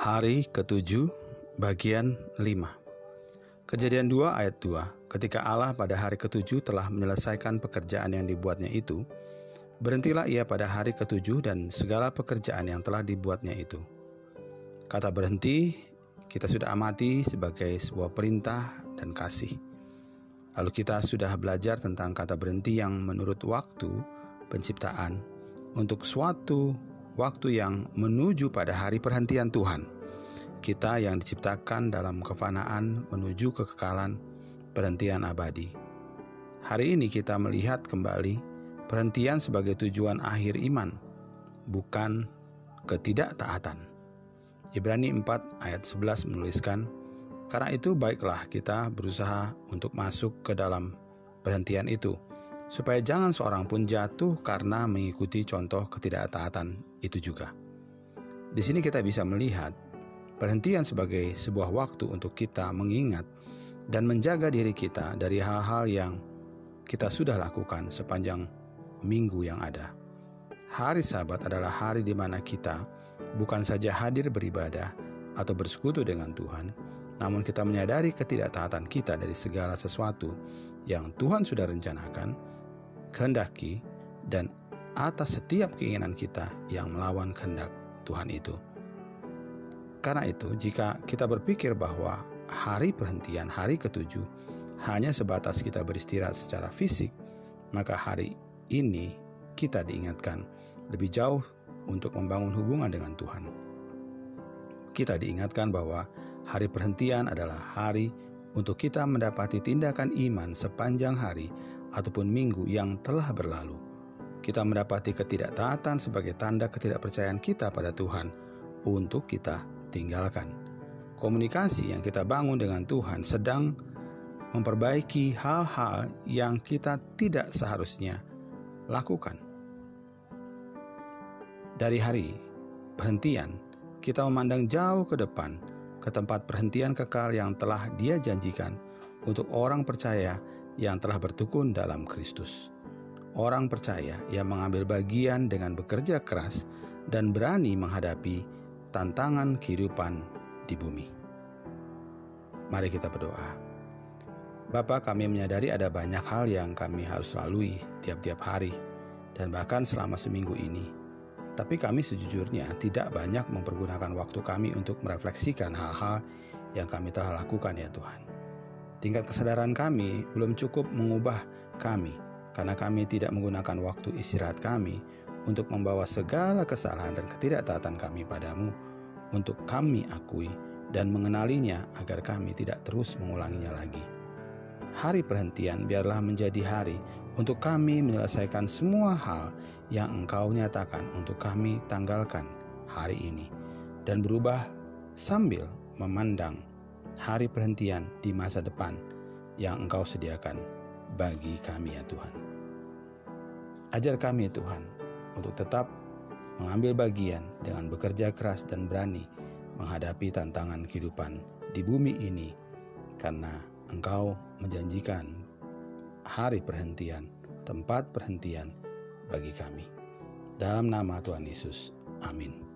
Hari ketujuh, bagian lima. Kejadian 2 ayat 2, ketika Allah pada hari ketujuh telah menyelesaikan pekerjaan yang dibuatnya itu, berhentilah ia pada hari ketujuh dan segala pekerjaan yang telah dibuatnya itu. Kata berhenti, kita sudah amati sebagai sebuah perintah dan kasih. Lalu kita sudah belajar tentang kata berhenti yang menurut waktu penciptaan untuk suatu waktu yang menuju pada hari perhentian Tuhan. Kita yang diciptakan dalam kefanaan menuju kekekalan perhentian abadi. Hari ini kita melihat kembali perhentian sebagai tujuan akhir iman, bukan ketidaktaatan. Ibrani 4 ayat 11 menuliskan, Karena itu baiklah kita berusaha untuk masuk ke dalam perhentian itu, supaya jangan seorang pun jatuh karena mengikuti contoh ketidaktaatan itu juga. Di sini kita bisa melihat perhentian sebagai sebuah waktu untuk kita mengingat dan menjaga diri kita dari hal-hal yang kita sudah lakukan sepanjang minggu yang ada. Hari Sabat adalah hari di mana kita bukan saja hadir beribadah atau bersekutu dengan Tuhan, namun kita menyadari ketidaktaatan kita dari segala sesuatu yang Tuhan sudah rencanakan kehendaki, dan atas setiap keinginan kita yang melawan kehendak Tuhan itu. Karena itu, jika kita berpikir bahwa hari perhentian, hari ketujuh, hanya sebatas kita beristirahat secara fisik, maka hari ini kita diingatkan lebih jauh untuk membangun hubungan dengan Tuhan. Kita diingatkan bahwa hari perhentian adalah hari untuk kita mendapati tindakan iman sepanjang hari ataupun minggu yang telah berlalu. Kita mendapati ketidaktaatan sebagai tanda ketidakpercayaan kita pada Tuhan untuk kita tinggalkan. Komunikasi yang kita bangun dengan Tuhan sedang memperbaiki hal-hal yang kita tidak seharusnya lakukan. Dari hari perhentian, kita memandang jauh ke depan ke tempat perhentian kekal yang telah Dia janjikan untuk orang percaya yang telah bertukun dalam Kristus. Orang percaya yang mengambil bagian dengan bekerja keras dan berani menghadapi tantangan kehidupan di bumi. Mari kita berdoa. Bapa kami menyadari ada banyak hal yang kami harus lalui tiap-tiap hari dan bahkan selama seminggu ini. Tapi kami sejujurnya tidak banyak mempergunakan waktu kami untuk merefleksikan hal-hal yang kami telah lakukan ya Tuhan. Tingkat kesadaran kami belum cukup mengubah kami karena kami tidak menggunakan waktu istirahat kami untuk membawa segala kesalahan dan ketidaktaatan kami padamu untuk kami akui dan mengenalinya agar kami tidak terus mengulanginya lagi. Hari perhentian biarlah menjadi hari untuk kami menyelesaikan semua hal yang Engkau nyatakan untuk kami tanggalkan hari ini dan berubah sambil memandang hari perhentian di masa depan yang Engkau sediakan bagi kami ya Tuhan. Ajar kami ya Tuhan untuk tetap mengambil bagian dengan bekerja keras dan berani menghadapi tantangan kehidupan di bumi ini karena Engkau menjanjikan hari perhentian, tempat perhentian bagi kami. Dalam nama Tuhan Yesus, amin.